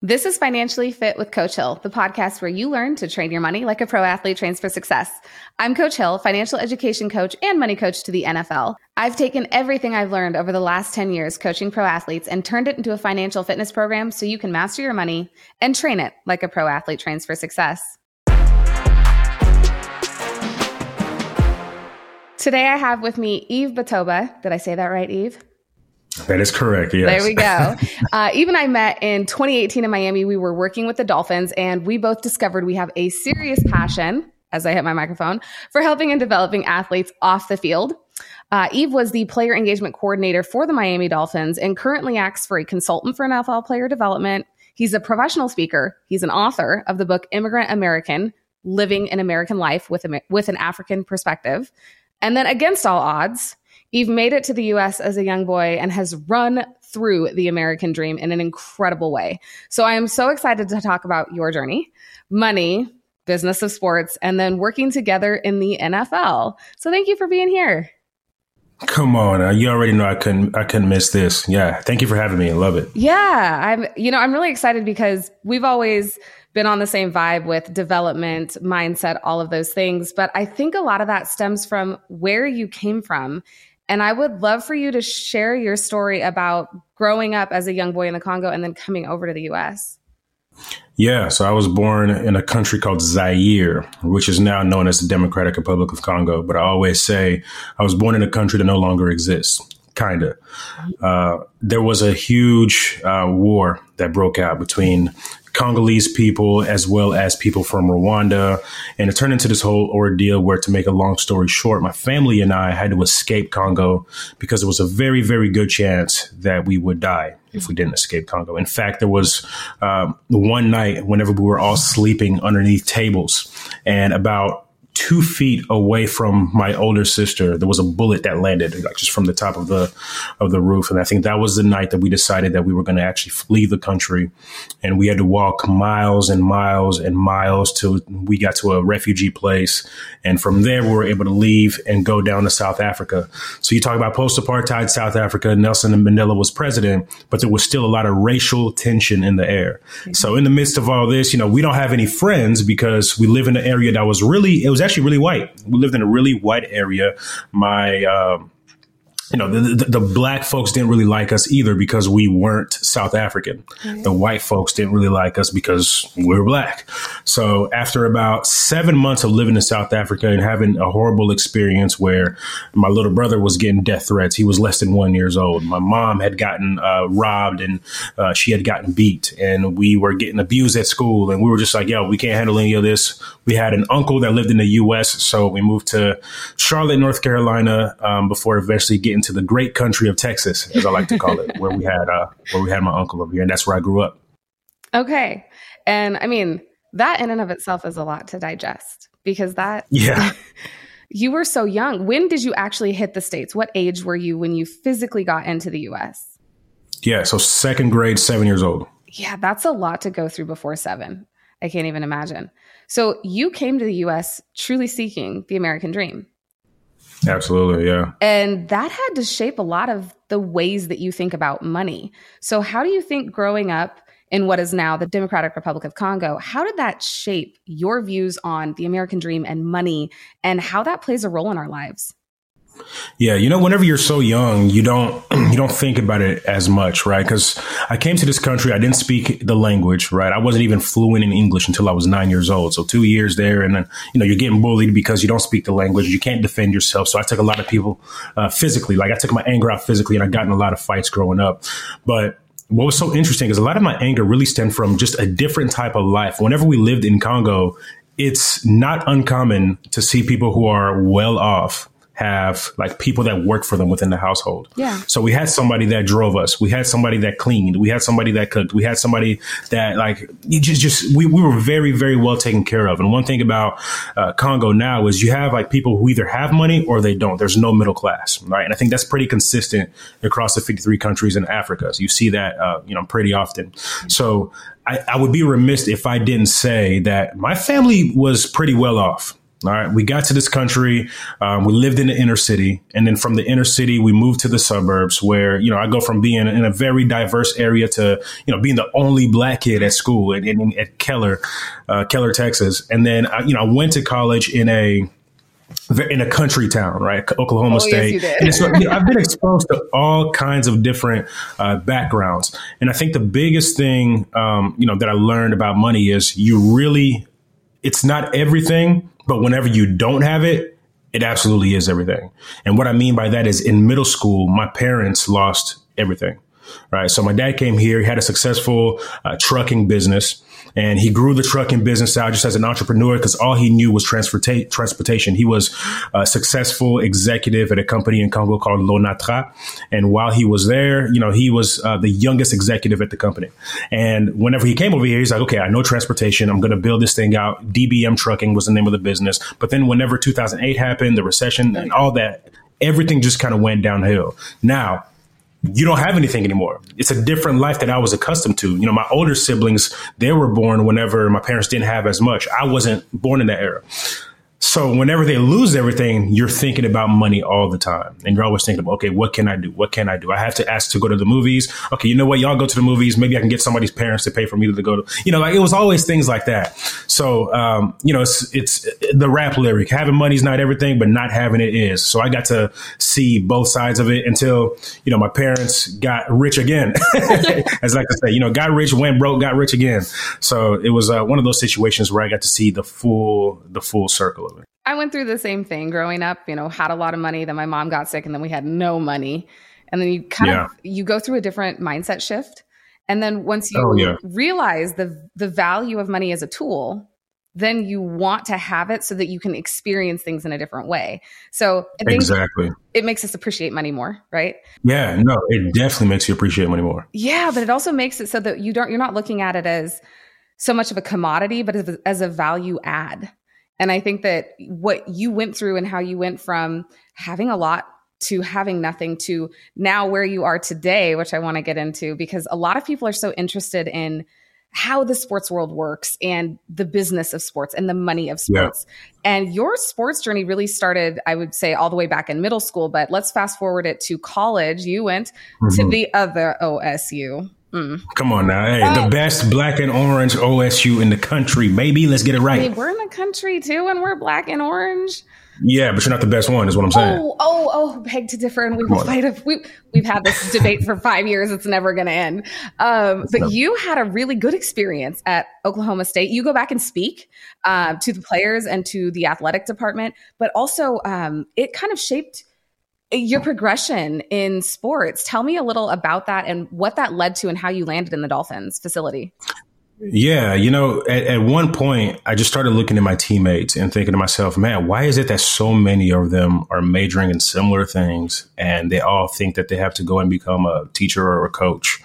This is Financially Fit with Coach Hill, the podcast where you learn to train your money like a pro athlete trains for success. I'm Coach Hill, financial education coach and money coach to the NFL. I've taken everything I've learned over the last 10 years coaching pro athletes and turned it into a financial fitness program so you can master your money and train it like a pro athlete trains for success. Today I have with me Yves Batoba. Did I say that right, Eve? That is correct. Yes. There we go. uh, Yves and I met in 2018 in Miami. We were working with the Dolphins, and we both discovered we have a serious passion, as I hit my microphone, for helping and developing athletes off the field. Uh, Yves was the player engagement coordinator for the Miami Dolphins and currently acts for a consultant for NFL player development. He's a professional speaker. He's an author of the book Immigrant American Living an American Life with, a, with an African Perspective. And then, against all odds, Yves made it to the US as a young boy and has run through the American dream in an incredible way. So I am so excited to talk about your journey, money, business of sports, and then working together in the NFL. So thank you for being here. Come on, uh, you already know I couldn't I couldn't miss this. Yeah, thank you for having me. I love it. Yeah, I'm you know, I'm really excited because we've always been on the same vibe with development, mindset, all of those things, but I think a lot of that stems from where you came from and I would love for you to share your story about growing up as a young boy in the Congo and then coming over to the US. Yeah, so I was born in a country called Zaire, which is now known as the Democratic Republic of Congo. But I always say I was born in a country that no longer exists, kind of. Uh, there was a huge uh, war that broke out between Congolese people as well as people from Rwanda. And it turned into this whole ordeal where, to make a long story short, my family and I had to escape Congo because there was a very, very good chance that we would die if we didn't escape Congo. In fact, there was um, one night whenever we were all sleeping underneath tables and about two feet away from my older sister, there was a bullet that landed like just from the top of the of the roof. And I think that was the night that we decided that we were going to actually flee the country, and we had to walk miles and miles and miles till we got to a refugee place. And from there, we were able to leave and go down to South Africa. So you talk about post apartheid South Africa. Nelson Mandela was president, but there was still a lot of racial tension in the air. Mm-hmm. So in the midst of all this, you know, we don't have any friends because we live in an area that was really it was actually really white. We lived in a really white area. My um, you know, the, the, the, black folks didn't really like us either because we weren't South African. Mm-hmm. The white folks didn't really like us because we were black. So after about seven months of living in South Africa and having a horrible experience where my little brother was getting death threats, he was less than one years old. My mom had gotten uh, robbed and uh, she had gotten beat, and we were getting abused at school. And we were just like, "Yo, we can't handle any of this." We had an uncle that lived in the U.S., so we moved to Charlotte, North Carolina, um, before eventually getting into the great country of Texas, as I like to call it, where we had uh, where we had my uncle over here, and that's where I grew up. Okay, and I mean that in and of itself is a lot to digest because that yeah. you were so young. When did you actually hit the states? What age were you when you physically got into the U.S.? Yeah, so second grade, seven years old. Yeah, that's a lot to go through before seven. I can't even imagine. So you came to the US truly seeking the American dream. Absolutely, yeah. And that had to shape a lot of the ways that you think about money. So, how do you think growing up in what is now the Democratic Republic of Congo, how did that shape your views on the American dream and money and how that plays a role in our lives? Yeah, you know, whenever you're so young, you don't you don't think about it as much, right? Because I came to this country, I didn't speak the language, right? I wasn't even fluent in English until I was nine years old. So two years there, and then you know you're getting bullied because you don't speak the language, you can't defend yourself. So I took a lot of people uh, physically, like I took my anger out physically, and I got in a lot of fights growing up. But what was so interesting is a lot of my anger really stemmed from just a different type of life. Whenever we lived in Congo, it's not uncommon to see people who are well off have like people that work for them within the household. Yeah. So we had somebody that drove us. We had somebody that cleaned. We had somebody that cooked. We had somebody that like you just just we, we were very very well taken care of. And one thing about uh, Congo now is you have like people who either have money or they don't. There's no middle class, right? And I think that's pretty consistent across the 53 countries in Africa. So you see that uh, you know pretty often. So I, I would be remiss if I didn't say that my family was pretty well off All right, we got to this country. Um, we lived in the inner city, and then from the inner city, we moved to the suburbs, where you know I go from being in a very diverse area to you know being the only black kid at school at, at Keller, uh, Keller, Texas, and then I, you know I went to college in a in a country town, right? Oklahoma oh, State. Yes, and so, you know, I've been exposed to all kinds of different uh, backgrounds. And I think the biggest thing, um, you know, that I learned about money is you really, it's not everything, but whenever you don't have it, it absolutely is everything. And what I mean by that is in middle school, my parents lost everything, right? So my dad came here, he had a successful uh, trucking business and he grew the trucking business out just as an entrepreneur because all he knew was transporta- transportation. He was a successful executive at a company in Congo called Lonatra. And while he was there, you know, he was uh, the youngest executive at the company. And whenever he came over here, he's like, okay, I know transportation. I'm going to build this thing out. DBM Trucking was the name of the business. But then whenever 2008 happened, the recession and all that, everything just kind of went downhill. Now, you don't have anything anymore. It's a different life that I was accustomed to. You know, my older siblings, they were born whenever my parents didn't have as much. I wasn't born in that era. So whenever they lose everything, you're thinking about money all the time. And you're always thinking about, okay, what can I do? What can I do? I have to ask to go to the movies. Okay, you know what? Y'all go to the movies. Maybe I can get somebody's parents to pay for me to go to, you know, like it was always things like that. So, um, you know, it's, it's the rap lyric. Having money's not everything, but not having it is. So I got to see both sides of it until, you know, my parents got rich again. As I like to say, you know, got rich, went broke, got rich again. So it was uh, one of those situations where I got to see the full, the full circle of it. I went through the same thing growing up, you know, had a lot of money, then my mom got sick and then we had no money. And then you kind yeah. of you go through a different mindset shift. And then once you oh, yeah. realize the the value of money as a tool, then you want to have it so that you can experience things in a different way. So exactly, it makes us appreciate money more, right? Yeah, no, it definitely makes you appreciate money more. Yeah, but it also makes it so that you don't you're not looking at it as so much of a commodity, but as, as a value add. And I think that what you went through and how you went from having a lot to having nothing to now where you are today, which I want to get into because a lot of people are so interested in how the sports world works and the business of sports and the money of sports. Yeah. And your sports journey really started, I would say, all the way back in middle school. But let's fast forward it to college. You went mm-hmm. to the other OSU. Mm. Come on now. Hey, the best black and orange OSU in the country, maybe. Let's get it right. Hey, we're in the country too, and we're black and orange. Yeah, but you're not the best one, is what I'm saying. Oh, oh, oh, beg to differ, and we will fight. If we we've had this debate for five years, it's never going to end. Um, but you had a really good experience at Oklahoma State. You go back and speak uh, to the players and to the athletic department, but also um, it kind of shaped your progression in sports. Tell me a little about that and what that led to and how you landed in the Dolphins facility. Yeah, you know, at, at, one point, I just started looking at my teammates and thinking to myself, man, why is it that so many of them are majoring in similar things and they all think that they have to go and become a teacher or a coach?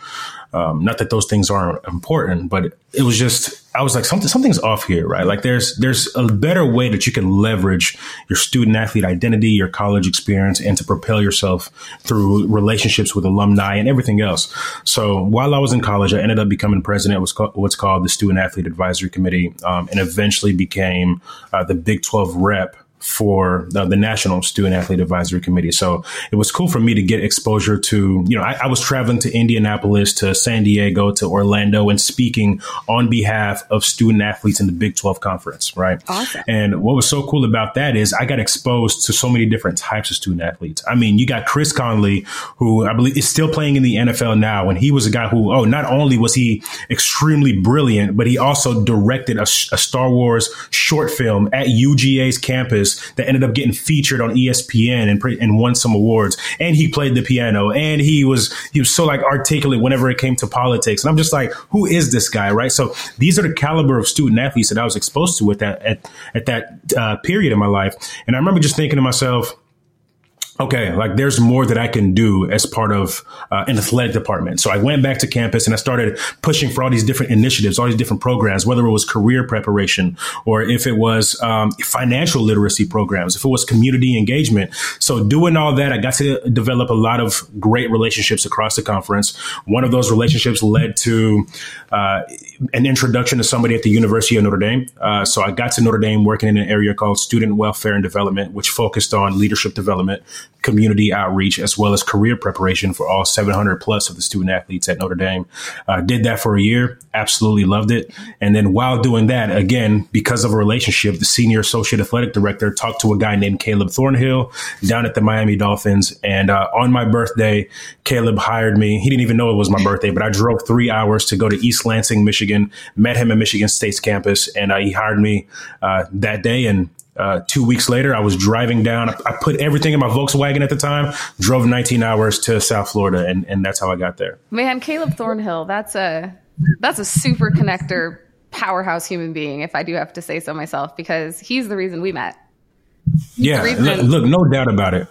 Um, not that those things aren't important, but it was just I was like something something's off here, right? Like there's there's a better way that you can leverage your student athlete identity, your college experience, and to propel yourself through relationships with alumni and everything else. So while I was in college, I ended up becoming president of what's called the Student Athlete Advisory Committee, um, and eventually became uh, the Big Twelve rep for the, the, National Student Athlete Advisory Committee. So it was cool for me to get exposure to, you know, I, I, was traveling to Indianapolis, to San Diego, to Orlando, and speaking on behalf of student athletes in the Big 12 Conference, right? Awesome. And what was so cool about that is I got exposed to so many different types of student athletes. I mean, you got Chris Conley, who I believe is still playing in the NFL now, and he was a guy who, oh, not only was he extremely brilliant, but he also directed a, a Star Wars short film at UGA's campus that ended up getting featured on ESPN and, and won some awards. And he played the piano and he was, he was so like articulate whenever it came to politics. And I'm just like, who is this guy? Right. So these are the caliber of student athletes that I was exposed to at that, at, at that uh, period in my life. And I remember just thinking to myself, okay, like there's more that I can do as part of uh, an athletic department. So I went back to campus and I started pushing for all these different initiatives, all these different programs, whether it was career preparation or if it was um, financial literacy programs, if it was community engagement. So doing all that, I got to develop a lot of great relationships across the conference. One of those relationships led to uh, an introduction to somebody at the University of Notre Dame. Uh, so I got to Notre Dame working in an area called student welfare and development, which focused on leadership development community outreach as well as career preparation for all 700 plus of the student athletes at Notre Dame. Uh, did that for a year, absolutely loved it. And then while doing that, again, because of a relationship, the senior associate athletic director talked to a guy named Caleb Thornhill down at the Miami Dolphins. And uh, on my birthday, Caleb hired me. He didn't even know it was my birthday, but I drove three hours to go to East Lansing, Michigan, met him at Michigan State's campus, and uh, he hired me uh, that day. And uh, two weeks later, I was driving down. I, put everything in my Volkswagen at the time, drove 19 hours to South Florida, and, and that's how I got there. Man, Caleb Thornhill, that's a that's a super connector, powerhouse human being, if I do have to say so myself, because he's the reason we met. Yeah, look, look, no doubt about it.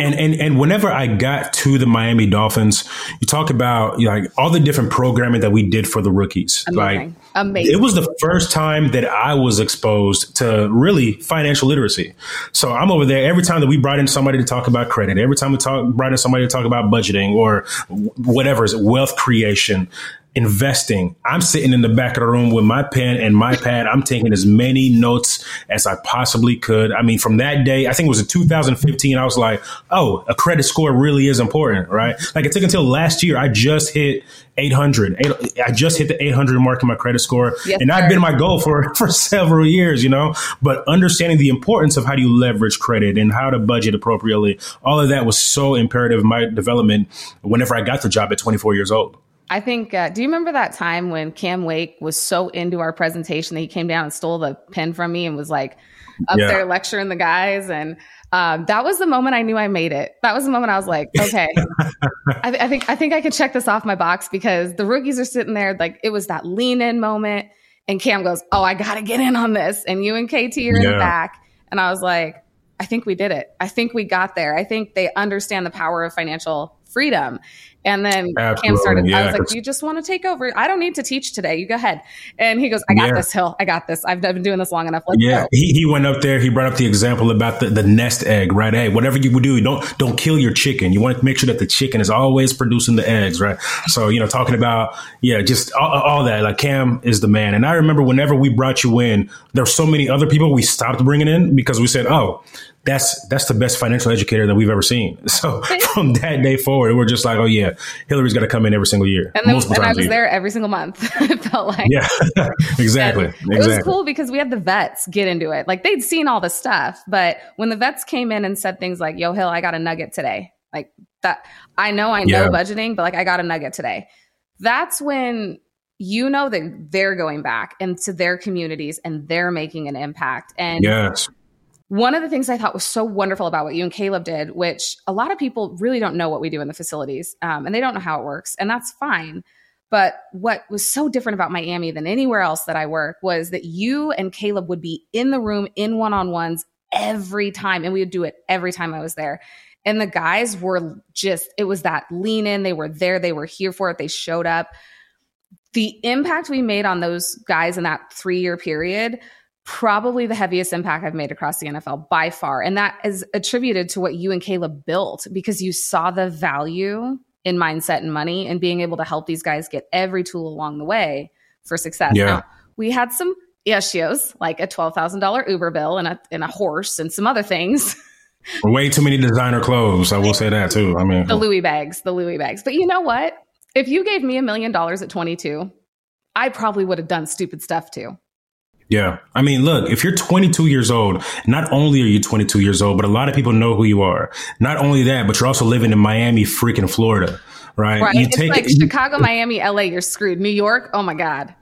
And and and whenever I got to the Miami Dolphins, you talk about you know, like all the different programming that we did for the rookies. Amazing. Like Amazing. It was the first time that I was exposed to really financial literacy. So I'm over there every time that we brought in somebody to talk about credit, every time we talk brought in somebody to talk about budgeting or whatever is wealth creation investing. I'm sitting in the back of the room with my pen and my pad. I'm taking as many notes as I possibly could. I mean, from that day, I think it was in 2015, I was like, oh, a credit score really is important, right? Like it took until last year. I just hit 800. I just hit the 800 mark in my credit score. Yes, and that's been my goal for, for several years, you know, but understanding the importance of how do you leverage credit and how to budget appropriately. All of that was so imperative in my development whenever I got the job at 24 years old. I think, uh, do you remember that time when Cam Wake was so into our presentation that he came down and stole the pen from me and was like up yeah. there lecturing the guys? And um, that was the moment I knew I made it. That was the moment I was like, okay, I, I, think I think I can check this off my box because the rookies are sitting there like it was that lean in moment, and Cam goes, "Oh, I got to get in on this," and you and KT are yeah. in the back, and I was like, I think we did it. I think we got there. I think they understand the power of financial freedom. And then Absolutely. Cam started, yeah, I was like, you just want to take over. I don't need to teach today. You go ahead. And he goes, I got yeah. this, Hill. I got this. I've been doing this long enough. Let's yeah. He, he went up there. He brought up the example about the, the nest egg, right? Hey, whatever you would do, don't, don't kill your chicken. You want to make sure that the chicken is always producing the eggs, right? So, you know, talking about, yeah, just all, all that. Like Cam is the man. And I remember whenever we brought you in, there were so many other people we stopped bringing in because we said, oh, that's that's the best financial educator that we've ever seen. So from that day forward, we're just like, oh yeah, Hillary's got to come in every single year. And, then, and I was there every single month. it felt like yeah, exactly. It was cool because we had the vets get into it. Like they'd seen all the stuff, but when the vets came in and said things like, "Yo, Hill, I got a nugget today," like that. I know I know yeah. budgeting, but like I got a nugget today. That's when you know that they're going back into their communities and they're making an impact. And yes one of the things I thought was so wonderful about what you and Caleb did, which a lot of people really don't know what we do in the facilities um, and they don't know how it works, and that's fine. But what was so different about Miami than anywhere else that I work was that you and Caleb would be in the room in one on ones every time, and we would do it every time I was there. And the guys were just, it was that lean in. They were there, they were here for it, they showed up. The impact we made on those guys in that three year period probably the heaviest impact I've made across the NFL by far. And that is attributed to what you and Caleb built because you saw the value in mindset and money and being able to help these guys get every tool along the way for success. Yeah. Now, we had some issues like a $12,000 Uber bill and a, and a horse and some other things. Way too many designer clothes. I will say that too. I mean, the Louis bags, the Louis bags. But you know what? If you gave me a million dollars at 22, I probably would have done stupid stuff too. Yeah. I mean, look, if you're 22 years old, not only are you 22 years old, but a lot of people know who you are. Not only that, but you're also living in Miami, freaking Florida, right? Right. You it's take, like Chicago, Miami, LA, you're screwed. New York, oh my God.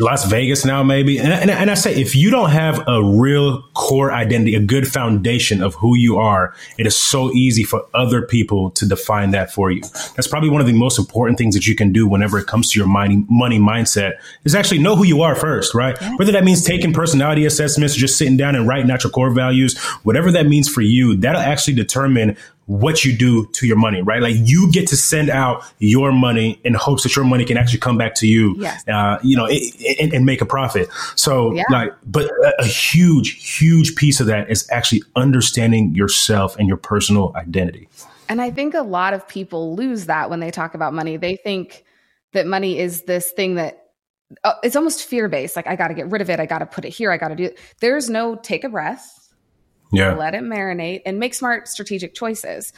Las Vegas now, maybe. And, and, and, I say, if you don't have a real core identity, a good foundation of who you are, it is so easy for other people to define that for you. That's probably one of the most important things that you can do whenever it comes to your money, money mindset is actually know who you are first, right? Yeah. Whether that means taking personality assessments, just sitting down and writing out your core values, whatever that means for you, that'll actually determine what you do to your money, right? Like you get to send out your money in hopes that your money can actually come back to you, yes. uh, you know, and, and, make a profit. So yeah. like, but a, a huge, huge piece of that is actually understanding yourself and your personal identity. And I think a lot of people lose that when they talk about money. They think that money is this thing that uh, it's almost fear based. Like, I got to get rid of it. I got to put it here. I got to do it. There's no take a breath yeah. let it marinate and make smart strategic choices.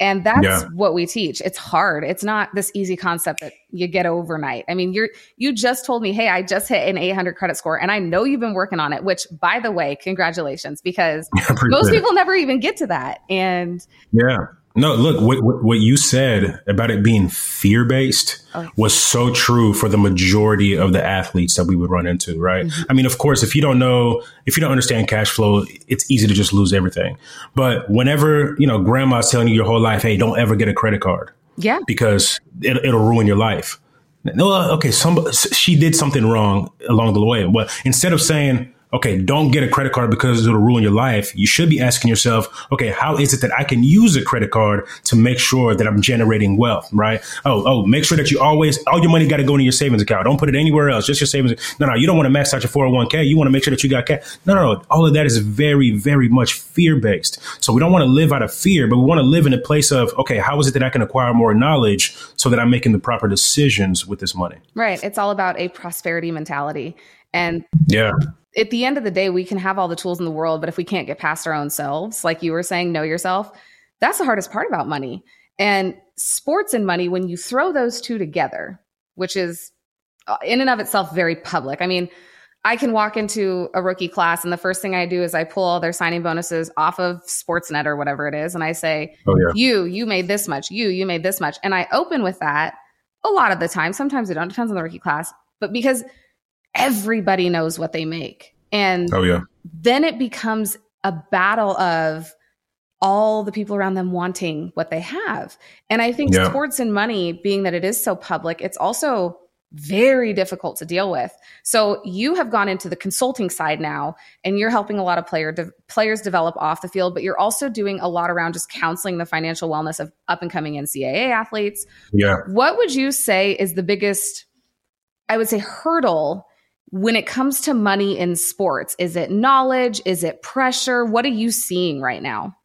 And that's yeah. what we teach. It's hard. It's not this easy concept that you get overnight. I mean, you're you just told me, "Hey, I just hit an 800 credit score and I know you've been working on it," which by the way, congratulations because most people never even get to that. And Yeah. No, look, what, what you said about it being fear based oh. was so true for the majority of the athletes that we would run into, right? Mm-hmm. I mean, of course, if you don't know, if you don't understand cash flow, it's easy to just lose everything. But whenever, you know, grandma's telling you your whole life, hey, don't ever get a credit card. Yeah. Because it, it'll ruin your life. No, okay, some, she did something wrong along the way. But instead of saying, okay, don't get a credit card because it'll ruin your life. You should be asking yourself, okay, how is it that I can use a credit card to make sure that I'm generating wealth, right? Oh, oh, make sure that you always, all your money got to go into your savings account. Don't put it anywhere else, just your savings. No, no, you don't want to max out your 401k. You want to make sure that you got cash. No, no, no. All of that is very, very much fear based. So we don't want to live out of fear, but we want to live in a place of, okay, how is it that I can acquire more knowledge so that I'm making the proper decisions with this money? Right. It's all about a prosperity mentality. And yeah, at the end of the day, we can have all the tools in the world, but if we can't get past our own selves, like you were saying, know yourself, that's the hardest part about money. And sports and money, when you throw those two together, which is uh, in and of itself very public. I mean, I can walk into a rookie class, and the first thing I do is I pull all their signing bonuses off of Sportsnet or whatever it is, and I say, oh, yeah. "You, you made this much. You, you made this much." And I open with that a lot of the time. Sometimes it don't. Depends on the rookie class, but because everybody knows what they make. And oh, yeah. then it becomes a battle of all the people around them wanting what they have. And I think yeah. sports and money, being that it is so public, it's also very difficult to deal with. So you have gone into the consulting side now and you're helping a lot of player de- players develop off the field, but you're also doing a lot around just counseling the financial wellness of up and coming NCAA athletes. Yeah. What would you say is the biggest I would say hurdle when it comes to money in sports, is it knowledge? Is it pressure? What are you seeing right now?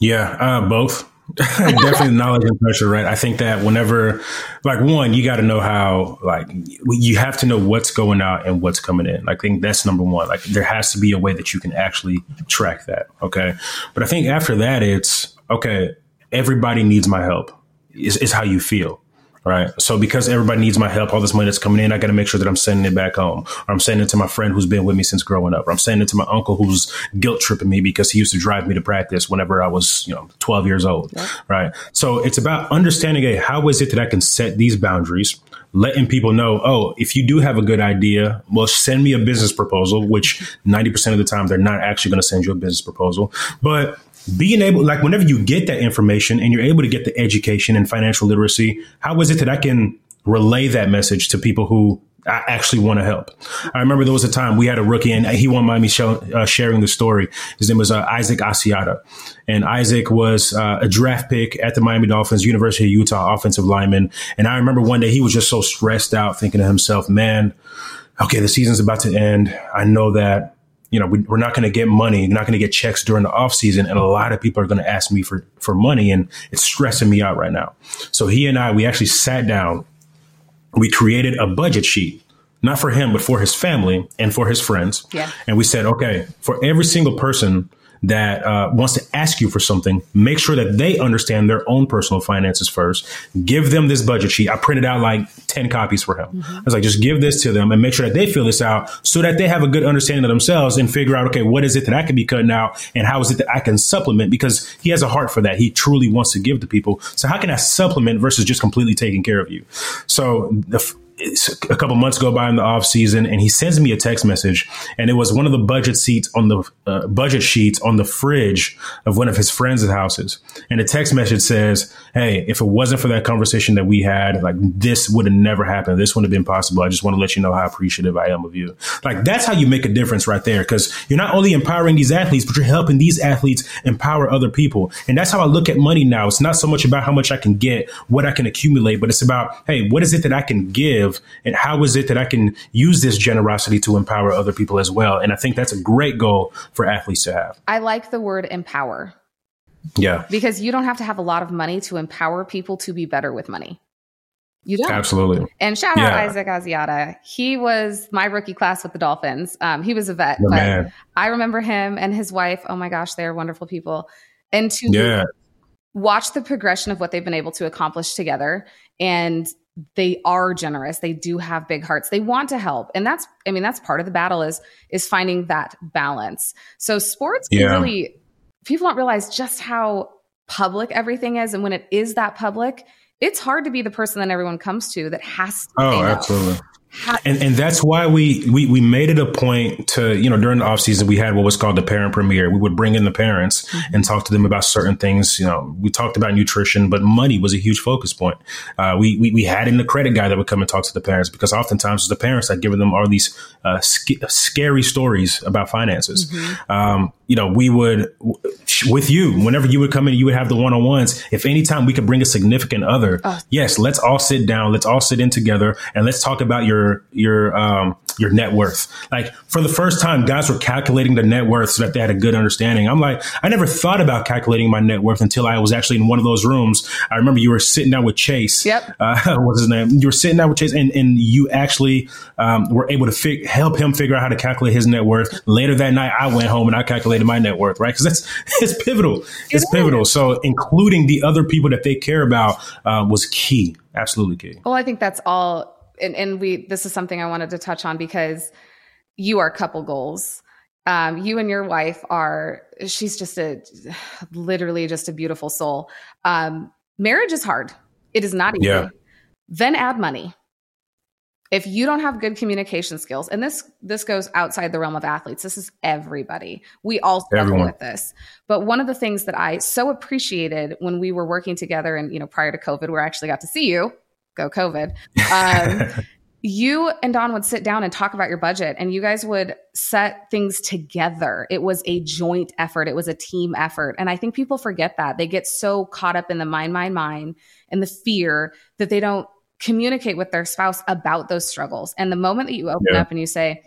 Yeah, uh, both. Definitely knowledge and pressure, right? I think that whenever, like, one, you got to know how, like, you have to know what's going out and what's coming in. I think that's number one. Like, there has to be a way that you can actually track that. Okay. But I think after that, it's okay, everybody needs my help, is, is how you feel right? So because everybody needs my help, all this money that's coming in, I got to make sure that I'm sending it back home, or I'm sending it to my friend who's been with me since growing up, or I'm sending it to my uncle who's guilt tripping me because he used to drive me to practice whenever I was, you know, 12 years old, yeah. right? So it's about understanding, hey, how is it that I can set these boundaries? letting people know, oh, if you do have a good idea, well, send me a business proposal, which 90% of the time they're not actually going to send you a business proposal. But being able, like, whenever you get that information and you're able to get the education and financial literacy, how is it that I can relay that message to people who I actually want to help. I remember there was a time we had a rookie and he won't mind me show, uh, sharing the story. His name was uh, Isaac Asiata. And Isaac was uh, a draft pick at the Miami Dolphins, University of Utah offensive lineman. And I remember one day he was just so stressed out thinking to himself, man, okay, the season's about to end. I know that you know, we, are not going to get money, you're not going to get checks during the off season, and a lot of people are going to ask me for for money, and it's stressing me out right now. So he and I, we actually sat down, we created a budget sheet, not for him, but for his family and for his friends. Yeah. And we said, okay, for every single person that uh, wants to ask you for something, make sure that they understand their own personal finances first. Give them this budget sheet. I printed out like 10 copies for him. Mm-hmm. I was like, just give this to them and make sure that they fill this out so that they have a good understanding of themselves and figure out, okay, what is it that I can be cutting out and how is it that I can supplement? Because he has a heart for that. He truly wants to give to people. So how can I supplement versus just completely taking care of you? So the, a couple months go by in the off season, and he sends me a text message, and it was one of the budget seats on the uh, budget sheets on the fridge of one of his friends' houses, and the text message says, "Hey, if it wasn't for that conversation that we had, like this would have never happened. This wouldn't have been possible. I just want to let you know how appreciative I am of you." Like that's how you make a difference right there, because you're not only empowering these athletes, but you're helping these athletes empower other people, and that's how I look at money now. It's not so much about how much I can get, what I can accumulate, but it's about, hey, what is it that I can give and how is it that I can use this generosity to empower other people as well? And I think that's a great goal for athletes to have. I like the word empower. Yeah. Because you don't have to have a lot of money to empower people to be better with money. You don't. Absolutely. And shout yeah. out Isaac Asiata. He was my rookie class with the Dolphins. Um, he was a vet, the but man. I remember him and his wife. Oh my gosh, they're wonderful people. And to yeah. watch the progression of what they've been able to accomplish together and they are generous. They do have big hearts. They want to help. And that's i mean that's part of the battle is is finding that balance. So sports yeah. really people don't realize just how public everything is. And when it is that public it's hard to be the person that everyone comes to that has to oh absolutely and and that's why we, we we made it a point to you know during the off season we had what was called the parent premiere. We would bring in the parents mm-hmm. and talk to them about certain things. You know, we talked about nutrition, but money was a huge focus point. Uh, we, we we had in the credit guy that would come and talk to the parents because oftentimes it's the parents that give them all these uh, sc- scary stories about finances. Mm-hmm. Um, you know, we would with you whenever you would come in, you would have the one on ones. If anytime we could bring a significant other, oh. yes, let's all sit down, let's all sit in together, and let's talk about your your your um, your net worth. Like for the first time, guys were calculating the net worth so that they had a good understanding. I'm like, I never thought about calculating my net worth until I was actually in one of those rooms. I remember you were sitting down with Chase. Yep. Uh, what's his name? You were sitting down with Chase, and, and you actually um, were able to fig- help him figure out how to calculate his net worth. Later that night, I went home and I calculated my net worth. Right, because that's it's pivotal. It's pivotal. So including the other people that they care about uh, was key. Absolutely key. Well, I think that's all and, and we this is something I wanted to touch on because you are couple goals. Um, you and your wife are she's just a literally just a beautiful soul. Um, marriage is hard. It is not easy. Yeah. Then add money. If you don't have good communication skills, and this this goes outside the realm of athletes, this is everybody. We all struggle Everyone. with this. But one of the things that I so appreciated when we were working together, and you know, prior to COVID, where I actually got to see you, go COVID. Um, you and Dawn would sit down and talk about your budget and you guys would set things together. It was a joint effort. It was a team effort. And I think people forget that. They get so caught up in the mind, mind, mind and the fear that they don't communicate with their spouse about those struggles. And the moment that you open yeah. up and you say,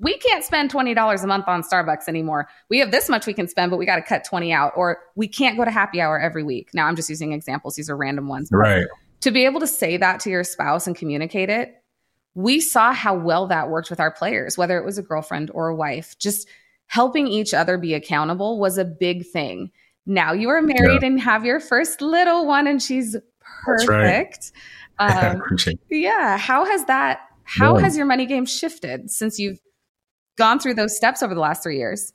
we can't spend $20 a month on Starbucks anymore. We have this much we can spend, but we got to cut 20 out. Or we can't go to happy hour every week. Now I'm just using examples. These are random ones. Right to be able to say that to your spouse and communicate it, we saw how well that worked with our players, whether it was a girlfriend or a wife. Just helping each other be accountable was a big thing. Now you are married yeah. and have your first little one, and she's perfect. Right. Um, yeah. How has that? How yeah. has your money game shifted since you've gone through those steps over the last three years?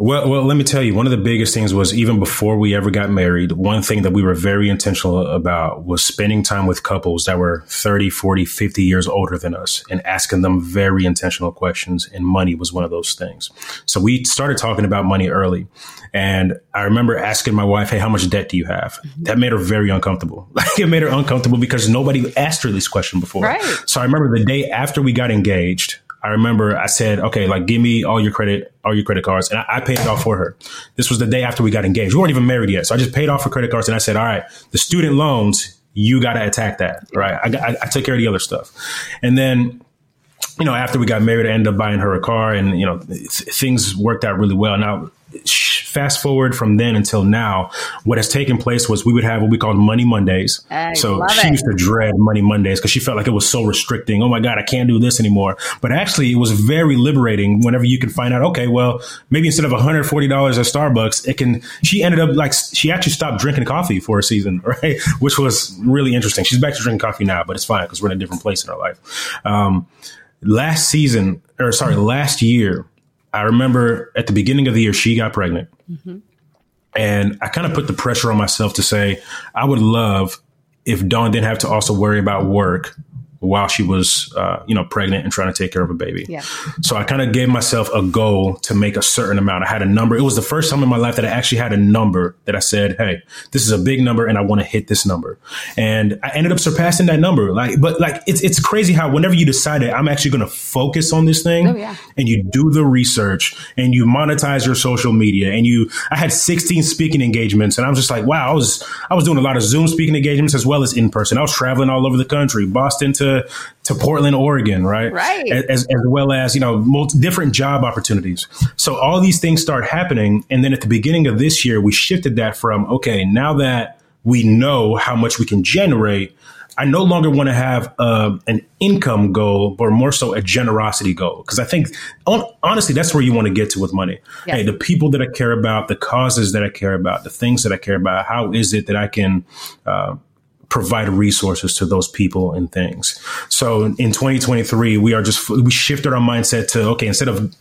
Well, well, let me tell you, one of the biggest things was even before we ever got married, one thing that we were very intentional about was spending time with couples that were 30, 40, 50 years older than us and asking them very intentional questions. And money was one of those things. So we started talking about money early. And I remember asking my wife, Hey, how much debt do you have? Mm-hmm. That made her very uncomfortable. Like it made her uncomfortable because nobody asked her this question before. Right. So I remember the day after we got engaged, I remember I said, okay, like give me all your credit, all your credit cards. And I, I, paid it off for her. This was the day after we got engaged. We weren't even married yet. So I just paid off her credit cards and I said, all right, the student loans, you got to attack that. Right. I, I, I took care of the other stuff. And then, you know, after we got married, I ended up buying her a car and, you know, th- things worked out really well. Now, fast forward from then until now, what has taken place was we would have what we called Money Mondays. I so she it. used to dread Money Mondays because she felt like it was so restricting. Oh my God, I can't do this anymore. But actually, it was very liberating whenever you can find out, okay, well, maybe instead of $140 at Starbucks, it can, she ended up like, she actually stopped drinking coffee for a season, right? Which was really interesting. She's back to drinking coffee now, but it's fine because we're in a different place in our life. Um, last season, or sorry, last year, I remember at the beginning of the year, she got pregnant. Mm-hmm. And I kind of put the pressure on myself to say, I would love if Dawn didn't have to also worry about work while she was, uh, you know, pregnant and trying to take care of a baby. Yeah. So I kind of gave myself a goal to make a certain amount. I had a number. It was the first time in my life that I actually had a number that I said, "Hey, this is a big number, and I want to hit this number." And I ended up surpassing that number. Like, but like, it's it's crazy how whenever you decide that I'm actually going to focus on this thing, Oh, yeah. and you do the research and you monetize your social media, and you, I had 16 speaking engagements, and I was just like, wow, I was I was doing a lot of Zoom speaking engagements as well as in person. I was traveling all over the country, Boston to to Portland, Oregon, right? Right. As, as well as, you know, multi, different job opportunities. So all these things start happening. And then at the beginning of this year, we shifted that from, okay, now that we know how much we can generate, I no longer want to have uh, an income goal, but more so a generosity goal. Because I think, honestly, that's where you want to get to with money. Yes. Hey, the people that I care about, the causes that I care about, the things that I care about, how is it that I can uh, provide resources to those people and things. So in 2023, we are just, we shifted our mindset to, okay, instead of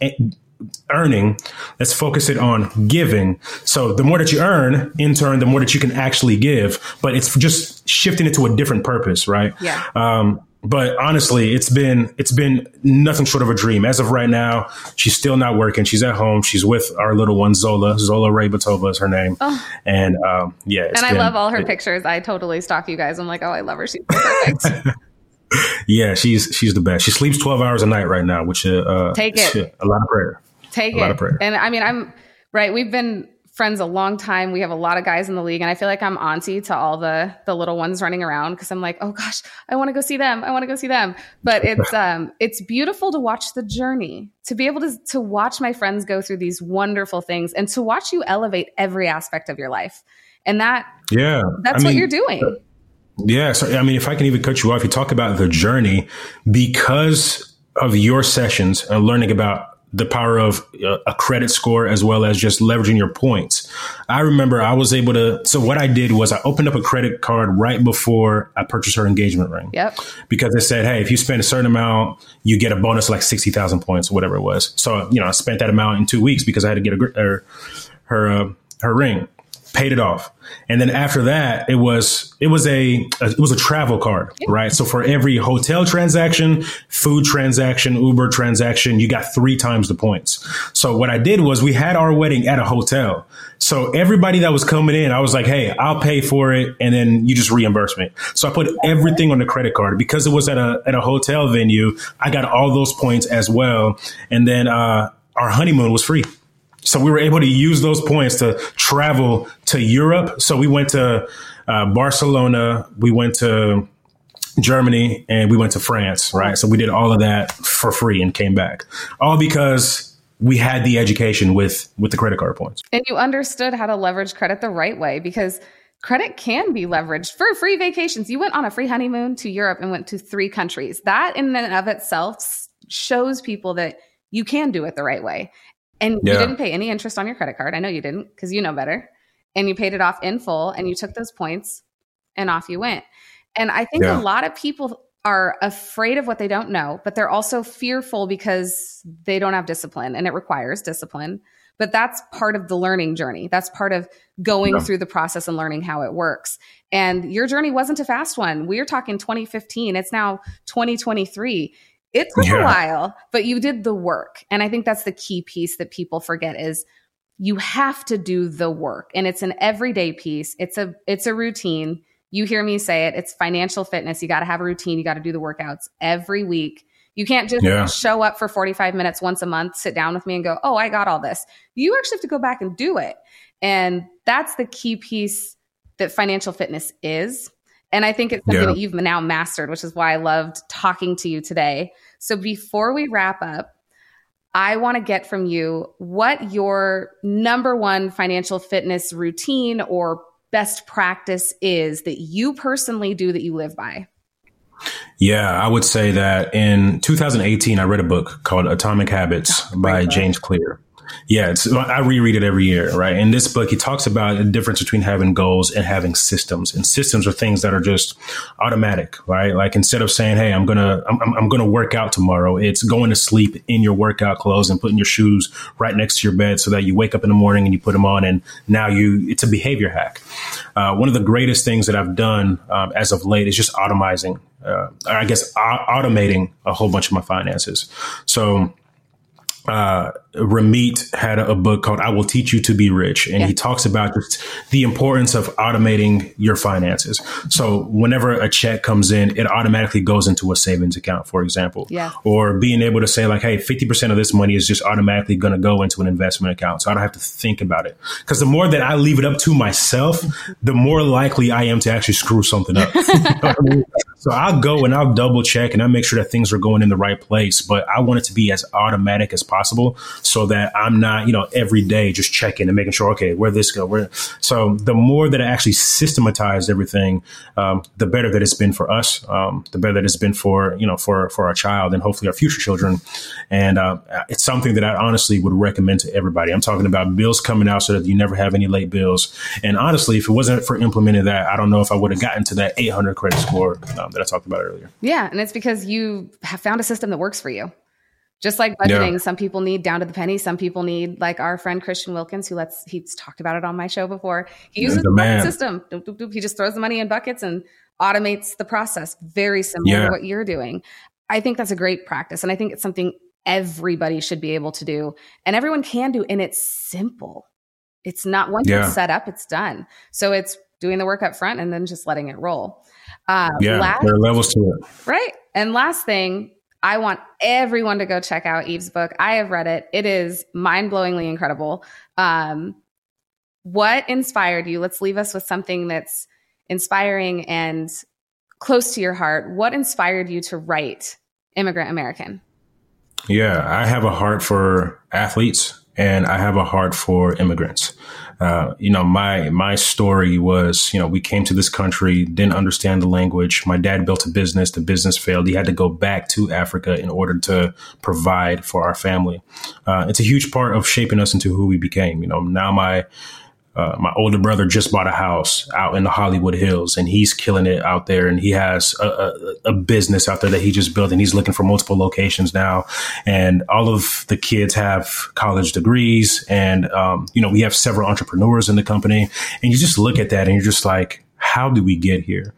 earning, let's focus it on giving. So the more that you earn, in turn, the more that you can actually give, but it's just shifting it to a different purpose, right? Yeah. Um, but honestly, it's been it's been nothing short of a dream. As of right now, she's still not working. She's at home. She's with our little one, Zola. Zola Ray Batoba is her name. Oh. And um, yeah, and I been, love all her it, pictures. I totally stalk you guys. I'm like, oh, I love her. She's perfect. yeah, she's she's the best. She sleeps 12 hours a night right now, which uh, take it a lot of prayer. Take it a it. lot of prayer. And I mean, I'm right. We've been friends a long time. We have a lot of guys in the league, and I feel like I'm auntie to all the the little ones running around because I'm like, oh gosh, I want to go see them. I want to go see them. But it's um it's beautiful to watch the journey, to be able to to watch my friends go through these wonderful things, and to watch you elevate every aspect of your life. And that yeah, that's I what mean, you're doing. Yeah, so I mean, if I can even cut you off, you talk about the journey because of your sessions and learning about the power of uh, a credit score as well as just leveraging your points. I remember I was able to. So what I did was I opened up a credit card right before I purchased her engagement ring. Yep. Because it said, hey, if you spend a certain amount, you get a bonus like sixty thousand points, or whatever it was. So you know, I spent that amount in two weeks because I had to get a, her her uh, her ring paid it off. And then after that, it was it was a, a it was a travel card, right? So for every hotel transaction, food transaction, Uber transaction, you got three times the points. So what I did was we had our wedding at a hotel. So everybody that was coming in, I was like, "Hey, I'll pay for it, and then you just reimburse me." So I put everything on the credit card because it was at a at a hotel venue. I got all those points as well, and then uh, our honeymoon was free. So we were able to use those points to travel to Europe. So we went to uh, Barcelona, we went to Germany, and we went to France, right? So we did all of that for free and came back. All because we had the education with with the credit card points. And you understood how to leverage credit the right way because credit can be leveraged for free vacations. You went on a free honeymoon to Europe and went to three countries. That in and of itself shows people that you can do it the right way. And yeah. you didn't pay any interest on your credit card. I know you didn't because you know better. And you paid it off in full and you took those points and off you went. And I think yeah. a lot of people are afraid of what they don't know, but they're also fearful because they don't have discipline and it requires discipline. But that's part of the learning journey. That's part of going yeah. through the process and learning how it works. And your journey wasn't a fast one. We are talking 2015. It's now 2023 it took yeah. a while, but you did the work. And I think that's the key piece that people forget is you have to do the work. And it's an everyday piece. It's a it's a routine. You hear me say it. It's financial fitness. You got to have a routine. You got to do the workouts every week. You can't just yeah. show up for 45 minutes once a month, sit down with me and go, "Oh, I got all this." You actually have to go back and do it. And that's the key piece that financial fitness is. And I think it's something yeah. that you've now mastered, which is why I loved talking to you today. So before we wrap up, I want to get from you what your number one financial fitness routine or best practice is that you personally do that you live by. Yeah, I would say that in 2018, I read a book called Atomic Habits oh, by James Clear. Yeah, I reread it every year, right? In this book, he talks about the difference between having goals and having systems. And systems are things that are just automatic, right? Like instead of saying, "Hey, I'm gonna I'm, I'm gonna work out tomorrow," it's going to sleep in your workout clothes and putting your shoes right next to your bed so that you wake up in the morning and you put them on, and now you it's a behavior hack. Uh, one of the greatest things that I've done um, as of late is just automizing, uh, I guess, automating a whole bunch of my finances. So uh, Ramit had a, book called "I Will Teach You to Be Rich," and yeah. he talks about just the importance of automating your finances. So whenever a check comes in, it automatically goes into a savings account, for example. Yeah. Or being able to say like, "Hey, fifty percent of this money is just automatically going to go into an investment account," so I don't have to think about it. Because the more that I leave it up to myself, the more likely I am to actually screw something up. So I'll go and I'll double check and I'll make sure that things are going in the right place. But I want it to be as automatic as possible so that I'm not, you know, every day just checking and making sure, okay, where this go, where. So the more that I actually systematized everything, um, the better that it's been for us, um, the better that it's been for, you know, for, for our child and hopefully our future children. And uh, it's something that I honestly would recommend to everybody. I'm talking about bills coming out so that you never have any late bills. And honestly, if it wasn't for implementing that, I don't know if I would have gotten to that 800 credit score um, that I talked about earlier. Yeah. And it's because you have found a system that works for you. Just like budgeting, yeah. some people need down to the penny. Some people need, like our friend Christian Wilkins, who lets he's talked about it on my show before. He uses the bucket system. Doop, doop, doop. He just throws the money in buckets and automates the process. Very similar yeah. to what you're doing. I think that's a great practice, and I think it's something everybody should be able to do, and everyone can do. And it's simple. It's not once yeah. it's set up, it's done. So it's doing the work up front and then just letting it roll. Uh, yeah, last, there are levels to it. Right. And last thing, I want everyone to go check out Yves's book. I have read it. It is mind blowingly incredible. Um, what inspired you? Let's leave us with something that's inspiring and close to your heart. What inspired you to write Immigrant American? Yeah, I have a heart for athletes and I have a heart for immigrants. Uh, you know, my my story was, you know, we came to this country, didn't understand the language. My dad built a business, the business failed. He had to go back to Africa in order to provide for our family. Uh, it's a huge part of shaping us into who we became. You know, now my uh, my older brother just bought a house out in the Hollywood Hills, and he's killing it out there. And he has a, a, a, business out there that he just built, and he's looking for multiple locations now. And all of the kids have college degrees, and um, you know we have several entrepreneurs in the company. And you just look at that, and you're just like, how did we get here?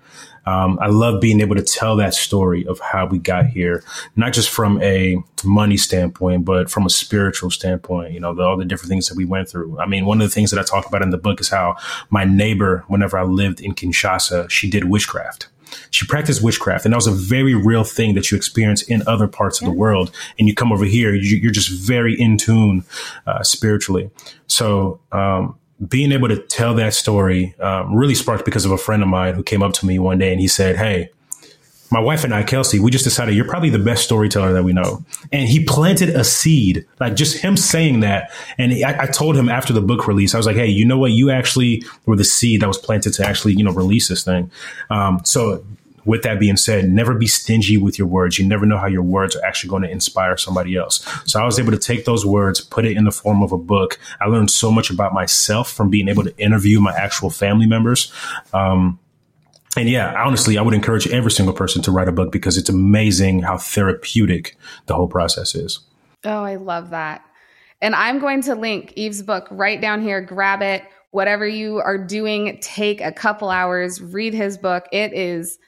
Um, I love being able to tell that story of how we got here, not just from a money standpoint, but from a spiritual standpoint. You know, the, all the different things that we went through. I mean, one of the things that I talk about in the book is how my neighbor, whenever I lived in Kinshasa, she did witchcraft. She practiced witchcraft, and that was a very real thing that you experience in other parts yeah. of the world. And you come over here, you, are just very in tune uh, spiritually. So, um, being able to tell that story um, really sparked because of a friend of mine who came up to me one day and he said, Hey, my wife and I, Kelsey, we just decided you're probably the best storyteller that we know. And he planted a seed, like just him saying that. And I, I, told him after the book release, I was like, Hey, you know what? You actually were the seed that was planted to actually, you know, release this thing. Um, so with that being said, never be stingy with your words. You never know how your words are actually going to inspire somebody else. So I was able to take those words, put it in the form of a book. I learned so much about myself from being able to interview my actual family members. Um, and yeah, honestly, I would encourage every single person to write a book because it's amazing how therapeutic the whole process is. Oh, I love that. And I'm going to link Yves's book right down here. Grab it. Whatever you are doing, take a couple hours, read his book. It is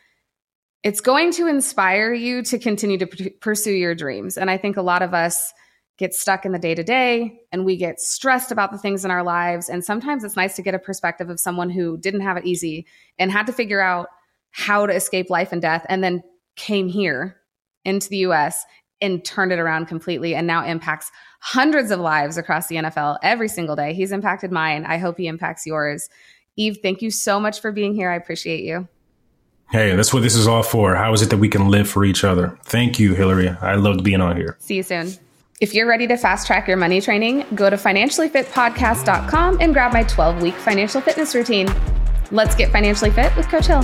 it's going to inspire you to continue to p- pursue your dreams. And I think a lot of us get stuck in the day to day and we get stressed about the things in our lives. And sometimes it's nice to get a perspective of someone who didn't have it easy and had to figure out how to escape life and death and then came here into the US and turned it around completely and now impacts hundreds of lives across the NFL every single day. He's impacted mine. I hope he impacts yours. Yves, thank you so much for being here. I appreciate you. Hey, that's what this is all for. How is it that we can live for each other? Thank you, Hillary. I loved being on here. See you soon. If you're ready to fast track your money training, go to financiallyfitpodcast.com and grab my 12 week financial fitness routine. Let's get financially fit with Coach Hill.